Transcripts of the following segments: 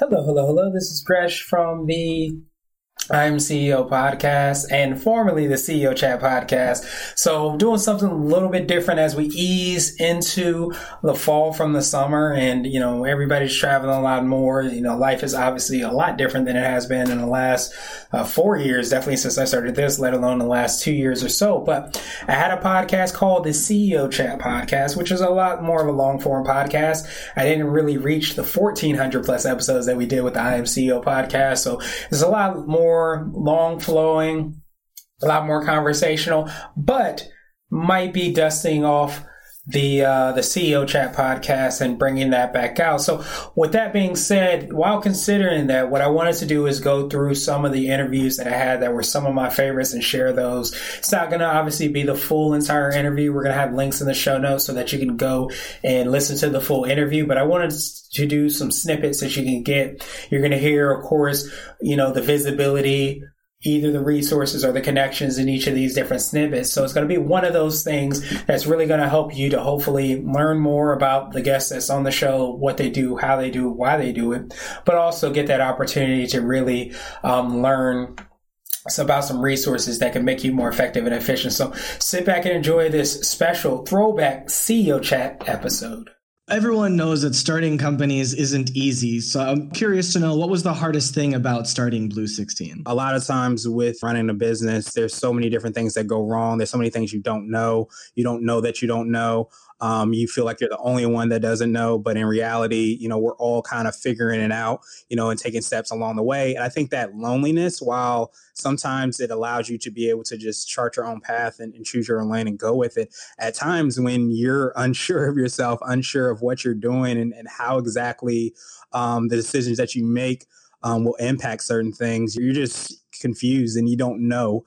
Hello, hello, hello. This is Gresh from the I'm CEO podcast and formerly the CEO chat podcast. So doing something a little bit different as we ease into the fall from the summer and, you know, everybody's traveling a lot more. You know, life is obviously a lot different than it has been in the last uh, four years, definitely since I started this, let alone the last two years or so. But I had a podcast called the CEO chat podcast, which is a lot more of a long form podcast. I didn't really reach the 1400 plus episodes that we did with the I am CEO podcast. So there's a lot more more long flowing, a lot more conversational, but might be dusting off the uh, the CEO chat podcast and bringing that back out. So, with that being said, while considering that, what I wanted to do is go through some of the interviews that I had that were some of my favorites and share those. It's not going to obviously be the full entire interview. We're going to have links in the show notes so that you can go and listen to the full interview. But I wanted to do some snippets that you can get. You're going to hear, of course, you know, the visibility either the resources or the connections in each of these different snippets. So it's going to be one of those things that's really going to help you to hopefully learn more about the guests that's on the show, what they do, how they do, why they do it, but also get that opportunity to really um, learn about some resources that can make you more effective and efficient. So sit back and enjoy this special throwback CEO chat episode. Everyone knows that starting companies isn't easy. So I'm curious to know what was the hardest thing about starting Blue 16? A lot of times with running a business, there's so many different things that go wrong. There's so many things you don't know. You don't know that you don't know. Um, you feel like you're the only one that doesn't know, but in reality, you know, we're all kind of figuring it out, you know, and taking steps along the way. And I think that loneliness, while sometimes it allows you to be able to just chart your own path and, and choose your own lane and go with it, at times when you're unsure of yourself, unsure of what you're doing and, and how exactly um, the decisions that you make um, will impact certain things, you're just confused and you don't know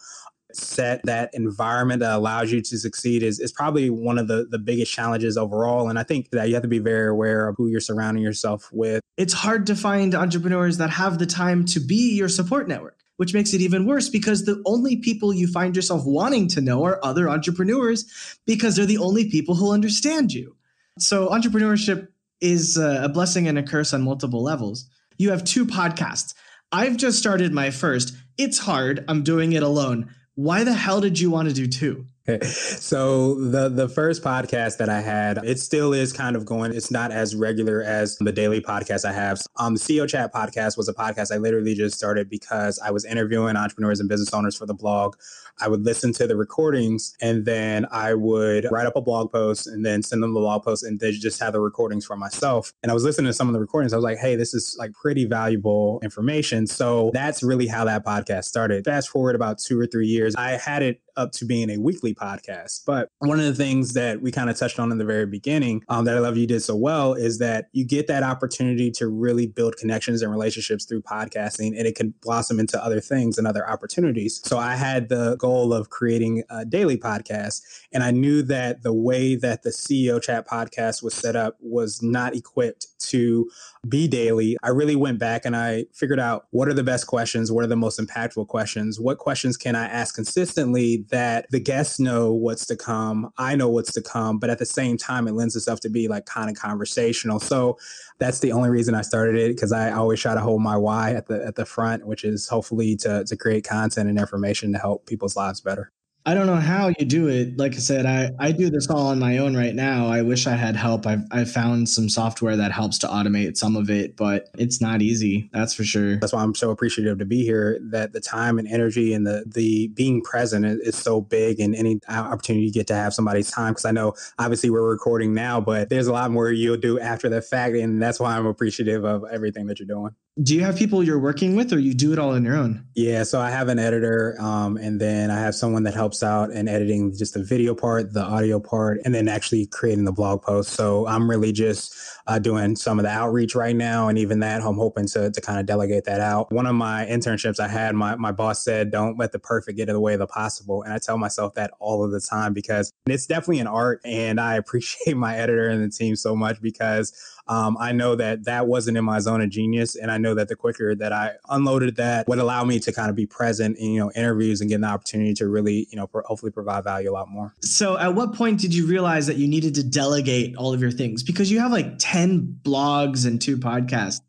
set that environment that allows you to succeed is, is probably one of the, the biggest challenges overall. And I think that you have to be very aware of who you're surrounding yourself with. It's hard to find entrepreneurs that have the time to be your support network which makes it even worse because the only people you find yourself wanting to know are other entrepreneurs because they're the only people who understand you. So, entrepreneurship is uh, a blessing and a curse on multiple levels. You have two podcasts. I've just started my first. It's hard. I'm doing it alone why the hell did you want to do two? so the the first podcast that I had, it still is kind of going. It's not as regular as the daily podcast I have. Um, the CEO Chat podcast was a podcast I literally just started because I was interviewing entrepreneurs and business owners for the blog. I would listen to the recordings and then I would write up a blog post and then send them the blog post and then just have the recordings for myself. And I was listening to some of the recordings. I was like, hey, this is like pretty valuable information. So that's really how that podcast started. Fast forward about two or three years, I had it up to being a weekly podcast. But one of the things that we kind of touched on in the very beginning um, that I love you did so well is that you get that opportunity to really build connections and relationships through podcasting and it can blossom into other things and other opportunities. So I had the goal of creating a daily podcast. And I knew that the way that the CEO chat podcast was set up was not equipped to be daily. I really went back and I figured out what are the best questions, what are the most impactful questions, what questions can I ask consistently that the guests know what's to come, I know what's to come, but at the same time, it lends itself to be like kind of conversational. So that's the only reason I started it because I always try to hold my why at the at the front, which is hopefully to to create content and information to help people's lives better. I don't know how you do it. Like I said, I, I do this all on my own right now. I wish I had help. I've, I've found some software that helps to automate some of it, but it's not easy. That's for sure. That's why I'm so appreciative to be here. That the time and energy and the the being present is, so big, and any uh, opportunity you get to have somebody's time. Because I know obviously we're recording now, but there's a lot more you'll do after the fact, and that's why I'm appreciative of everything that you're doing do you have people you're working with or you do it all on your own? Yeah so i have an editor um, and then i have someone that helps out in editing just the video part the audio part and then actually creating the blog post. So i'm really just uh, doing some of the outreach right now and even that i'm hoping to, to kind of delegate that out. One of my internships i had my, my boss said don't let the perfect get in the way of the possible and i tell myself that all of the time because it's definitely an art and i appreciate my editor and the team so much because um, I know that that wasn't in my zone of genius, and I know that the quicker that I unloaded that would allow me to kind of be present in you know interviews and get an opportunity to really you know pro- hopefully provide value a lot more. So, at what point did you realize that you needed to delegate all of your things because you have like ten blogs and two podcasts?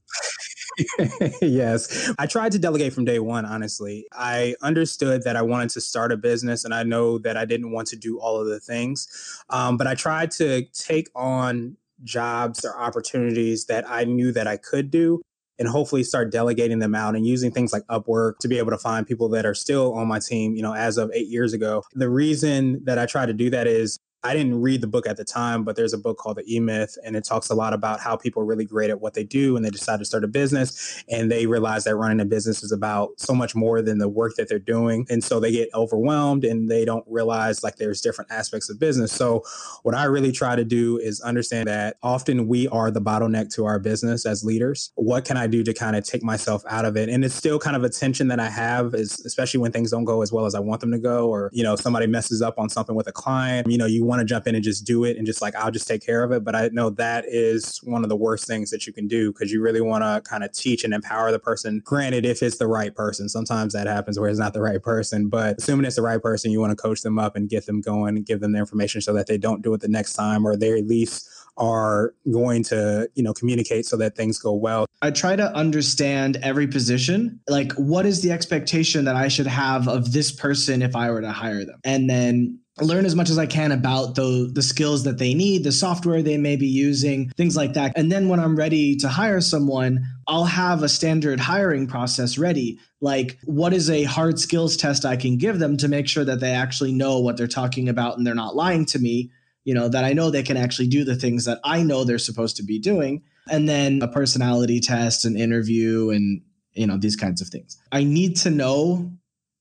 yes. I tried to delegate from day one, honestly. I understood that I wanted to start a business and I know that I didn't want to do all of the things. Um, but I tried to take on jobs or opportunities that I knew that I could do and hopefully start delegating them out and using things like Upwork to be able to find people that are still on my team, you know, as of eight years ago. The reason that I try to do that is I didn't read the book at the time, but there's a book called The E Myth, and it talks a lot about how people are really great at what they do and they decide to start a business and they realize that running a business is about so much more than the work that they're doing. And so they get overwhelmed and they don't realize like there's different aspects of business. So, what I really try to do is understand that often we are the bottleneck to our business as leaders. What can I do to kind of take myself out of it? And it's still kind of a tension that I have, is especially when things don't go as well as I want them to go, or, you know, somebody messes up on something with a client, you know, you want to jump in and just do it and just like I'll just take care of it. But I know that is one of the worst things that you can do because you really want to kind of teach and empower the person. Granted, if it's the right person, sometimes that happens where it's not the right person. But assuming it's the right person, you want to coach them up and get them going and give them the information so that they don't do it the next time or they at least are going to you know communicate so that things go well i try to understand every position like what is the expectation that i should have of this person if i were to hire them and then learn as much as I can about the the skills that they need, the software they may be using, things like that. And then when I'm ready to hire someone, I'll have a standard hiring process ready. Like what is a hard skills test I can give them to make sure that they actually know what they're talking about and they're not lying to me, you know, that I know they can actually do the things that I know they're supposed to be doing. And then a personality test, an interview and you know, these kinds of things. I need to know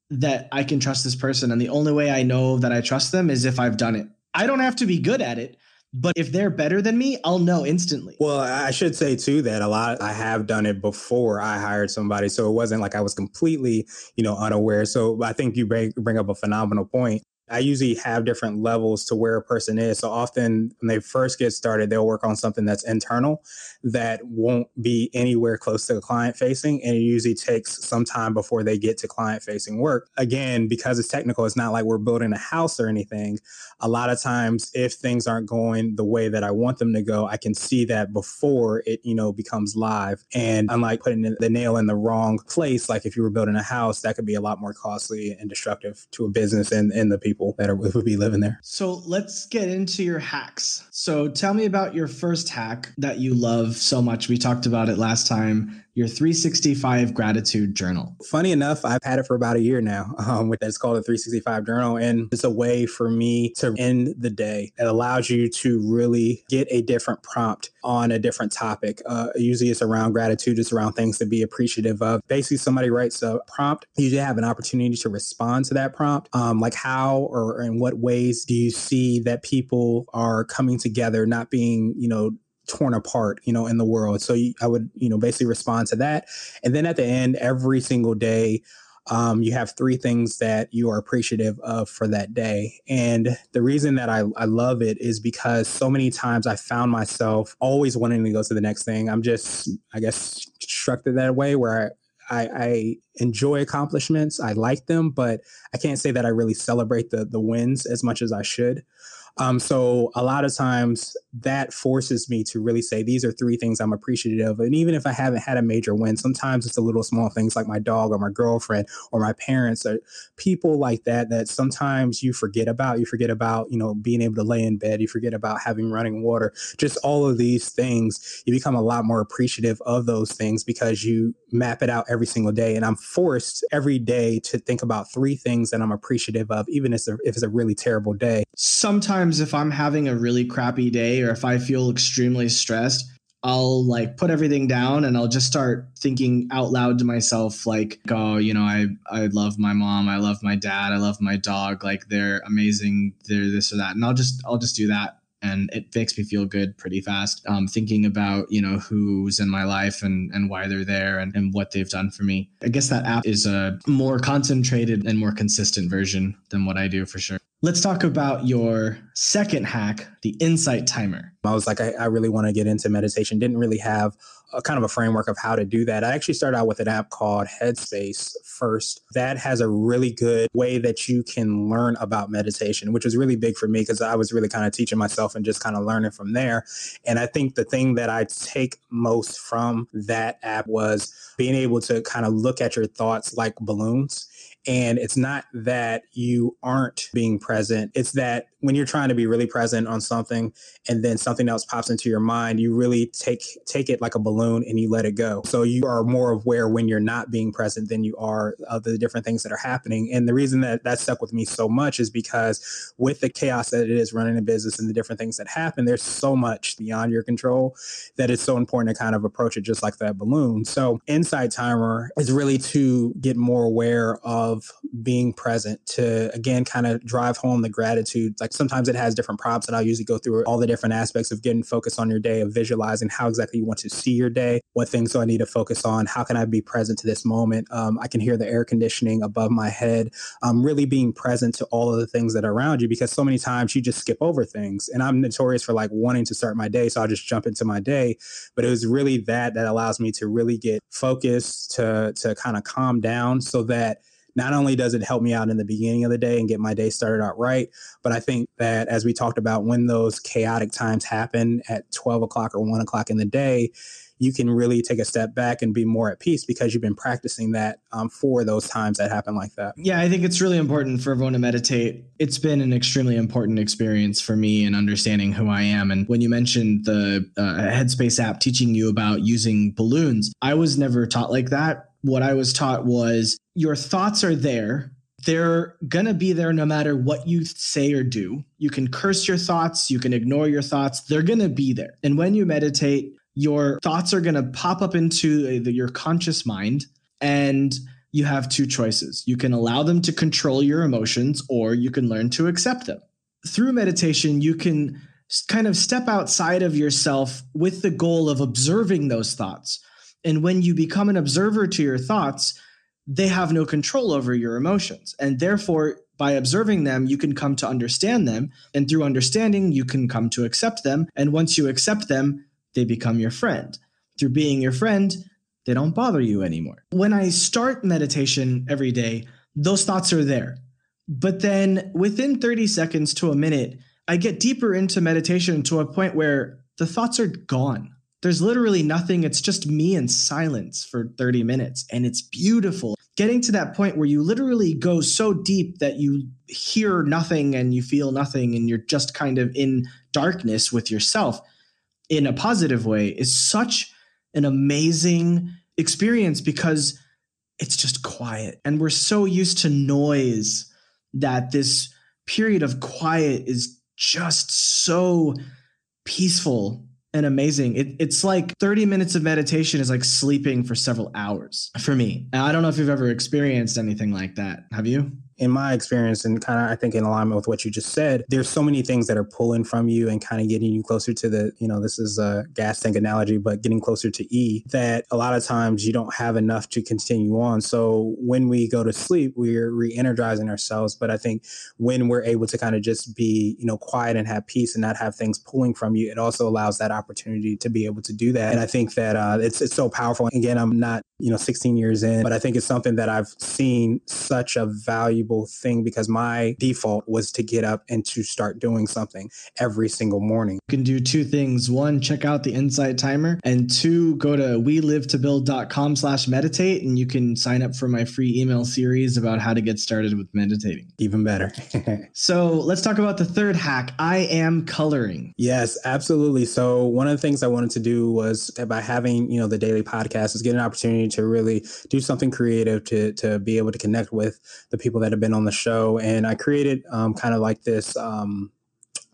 that I can trust this person. And the only way I know that I trust them is if I've done it. I don't have to be good at it, but if they're better than me, I'll know instantly. Well, I should say too that a lot I have done it before I hired somebody, so it wasn't like I was completely, you know, unaware. So I think you bring bring up a phenomenal point. I usually have different levels to where a person is. So often when they first get started, they'll work on something that's internal that won't be anywhere close to client facing. And it usually takes some time before they get to client facing work. Again, because it's technical, it's not like we're building a house or anything. A lot of times, if things aren't going the way that I want them to go, I can see that before it, you know, becomes live. And unlike putting the nail in the wrong place, like if you were building a house, that could be a lot more costly and destructive to a business and, and the people that are, would be living there. So let's get into your hacks. So tell me about your first hack that you love so much. We talked about it last time your 365 gratitude journal. Funny enough, I've had it for about a year now. Um, it's called a 365 journal, and it's a way for me to end the day. It allows you to really get a different prompt on a different topic. Uh, usually, it's around gratitude. It's around things to be appreciative of. Basically, somebody writes a prompt. You have an opportunity to respond to that prompt, um, like how or in what ways do you see that people are coming together, not being you know torn apart, you know, in the world. So I would, you know, basically respond to that. And then at the end, every single day, um, you have three things that you are appreciative of for that day. And the reason that I, I love it is because so many times I found myself always wanting to go to the next thing. I'm just, I guess, constructed that way where I, I, I enjoy accomplishments. I like them, but I can't say that I really celebrate the the wins as much as I should. Um, so a lot of times that forces me to really say these are three things I'm appreciative of. And even if I haven't had a major win, sometimes it's the little small things like my dog or my girlfriend or my parents or people like that that sometimes you forget about. You forget about, you know, being able to lay in bed, you forget about having running water, just all of these things. You become a lot more appreciative of those things because you map it out every single day. And I'm forced every day to think about three things that I'm appreciative of, even if it's a, if it's a really terrible day. Sometimes if I'm having a really crappy day or if I feel extremely stressed, I'll like put everything down and I'll just start thinking out loud to myself like oh you know I I love my mom I love my dad I love my dog like they're amazing they're this or that. And I'll just I'll just do that and it makes me feel good pretty fast um, thinking about you know who's in my life and and why they're there and, and what they've done for me. I guess that app is a more concentrated and more consistent version than what i do for sure let's talk about your second hack the insight timer i was like i, I really want to get into meditation didn't really have a kind of a framework of how to do that. I actually started out with an app called Headspace first. That has a really good way that you can learn about meditation, which was really big for me because I was really kind of teaching myself and just kind of learning from there. And I think the thing that I take most from that app was being able to kind of look at your thoughts like balloons and it's not that you aren't being present, it's that when you're trying to be really present on something and then something else pops into your mind, you really take take it like a balloon and you let it go. So you are more aware when you're not being present than you are of the different things that are happening. And the reason that that stuck with me so much is because with the chaos that it is running a business and the different things that happen, there's so much beyond your control that it's so important to kind of approach it just like that balloon. So Insight Timer is really to get more aware of being present to again kind of drive home the gratitude like sometimes it has different prompts and I'll usually go through all the different aspects of getting focused on your day, of visualizing how exactly you want to see your day, what things do I need to focus on, how can I be present to this moment. Um, I can hear the air conditioning above my head, um, really being present to all of the things that are around you because so many times you just skip over things. And I'm notorious for like wanting to start my day, so I'll just jump into my day. But it was really that that allows me to really get focused, to to kind of calm down so that not only does it help me out in the beginning of the day and get my day started out right, but I think that as we talked about, when those chaotic times happen at 12 o'clock or 1 o'clock in the day, you can really take a step back and be more at peace because you've been practicing that um, for those times that happen like that. Yeah, I think it's really important for everyone to meditate. It's been an extremely important experience for me in understanding who I am. And when you mentioned the uh, Headspace app teaching you about using balloons, I was never taught like that what I was taught was your thoughts are there. They're going to be there no matter what you say or do. You can curse your thoughts, you can ignore your thoughts, they're going to be there. And when you meditate, your thoughts are going to pop up into your conscious mind and you have two choices. You can allow them to control your emotions or you can learn to accept them. Through meditation, you can kind of step outside of yourself with the goal of observing those thoughts. And when you become an observer to your thoughts, they have no control over your emotions. And therefore, by observing them, you can come to understand them. And through understanding, you can come to accept them. And once you accept them, they become your friend. Through being your friend, they don't bother you anymore. When I start meditation every day, those thoughts are there. But then within 30 seconds to a minute, I get deeper into meditation to a point where the thoughts are gone. There's literally nothing. It's just me in silence for 30 minutes. And it's beautiful. Getting to that point where you literally go so deep that you hear nothing and you feel nothing and you're just kind of in darkness with yourself in a positive way is such an amazing experience because it's just quiet. And we're so used to noise that this period of quiet is just so peaceful and amazing. It, it's like 30 minutes of meditation is like sleeping for several hours for me. I don't know if you've ever experienced anything like that. Have you? In my experience and kind of i think in alignment with what you just said there's so many things that are pulling from you and kind of getting you closer to the you know this is a gas tank analogy but getting closer to e that a lot of times you don't have enough to continue on. So when we go to sleep we're re-energizing ourselves but i think when we're able to kind of just be you know quiet and have peace and not have things pulling from you it also allows that opportunity to be able to do that. And i think that uh, it's it's so powerful. Again i'm not you know 16 years in but i think it's something that i've seen such a valuable thing because my default was to get up and to start doing something every single morning. You can do two things. One check out the insight timer and two go to we live to build.com slash meditate and you can sign up for my free email series about how to get started with meditating. Even better. So let's talk about the third hack i am coloring. Yes absolutely. So one of the things i wanted to do was uh, by having you know the daily podcast is get an opportunity to really do something creative to to be able to connect with the people that have been on the show. And I created um, kind of like this um,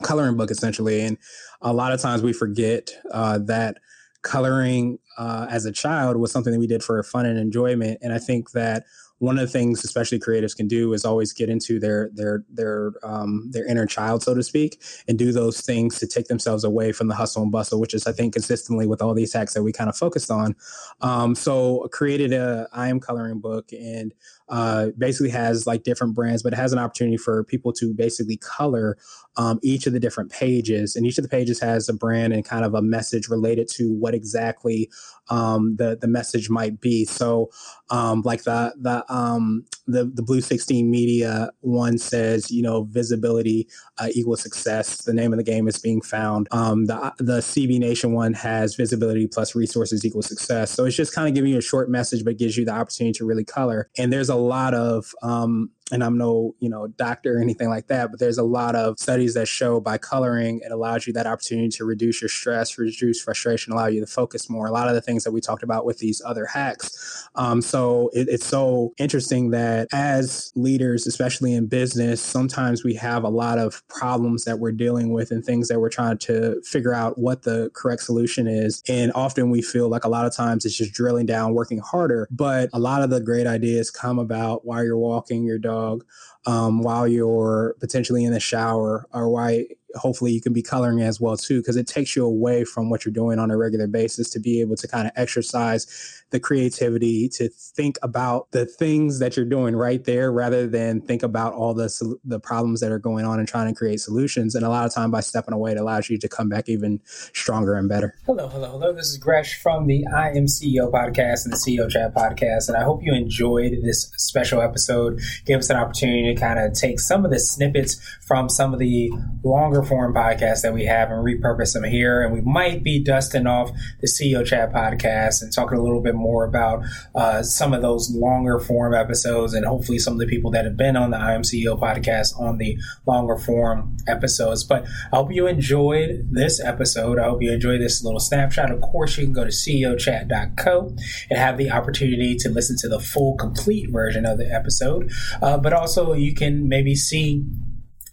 coloring book essentially. And a lot of times we forget uh, that coloring uh, as a child was something that we did for fun and enjoyment. And I think that one of the things especially creatives can do is always get into their their their um, their inner child so to speak and do those things to take themselves away from the hustle and bustle which is i think consistently with all these hacks that we kind of focused on um, so created a i am coloring book and uh, basically has like different brands, but it has an opportunity for people to basically color um, each of the different pages, and each of the pages has a brand and kind of a message related to what exactly um, the the message might be. So, um, like the the um, the the Blue Sixteen Media one says, you know, visibility uh, equals success. The name of the game is being found. Um, the the CB Nation one has visibility plus resources equals success. So it's just kind of giving you a short message, but gives you the opportunity to really color. And there's a lot of um, and I'm no, you know, doctor or anything like that, but there's a lot of studies that show by coloring, it allows you that opportunity to reduce your stress, reduce frustration, allow you to focus more. A lot of the things that we talked about with these other hacks. Um, so it, it's so interesting that as leaders, especially in business, sometimes we have a lot of problems that we're dealing with and things that we're trying to figure out what the correct solution is. And often we feel like a lot of times it's just drilling down, working harder. But a lot of the great ideas come about while you're walking your dog dog um, while you're potentially in the shower or while hopefully you can be coloring as well too because it takes you away from what you're doing on a regular basis to be able to kind of exercise the creativity to think about the things that you're doing right there rather than think about all the the problems that are going on and trying to create solutions. And a lot of time by stepping away it allows you to come back even stronger and better. Hello hello hello. This is gresh from the i am ceo podcast and the ceo chat podcast and i hope you enjoyed this special episode. Give us an opportunity to kind of take some of the snippets from some of the longer form podcasts that we have and repurpose them here. And we might be dusting off the CEO Chat podcast and talking a little bit more about uh, some of those longer form episodes and hopefully some of the people that have been on the I Am CEO podcast on the longer form episodes. But I hope you enjoyed this episode. I hope you enjoyed this little snapshot. Of course, you can go to ceochat.co and have the opportunity to listen to the full, complete version of the episode. Uh, but also, you can maybe see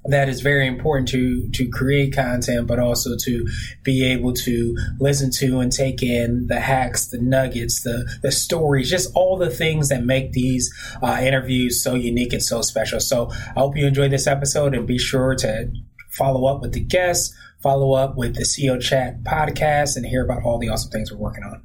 that is very important to to create content but also to be able to listen to and take in the hacks the nuggets the the stories just all the things that make these uh, interviews so unique and so special. So i hope you enjoyed this episode and be sure to follow up with the guests follow up with the ceo chat podcast and hear about all the awesome things we're working on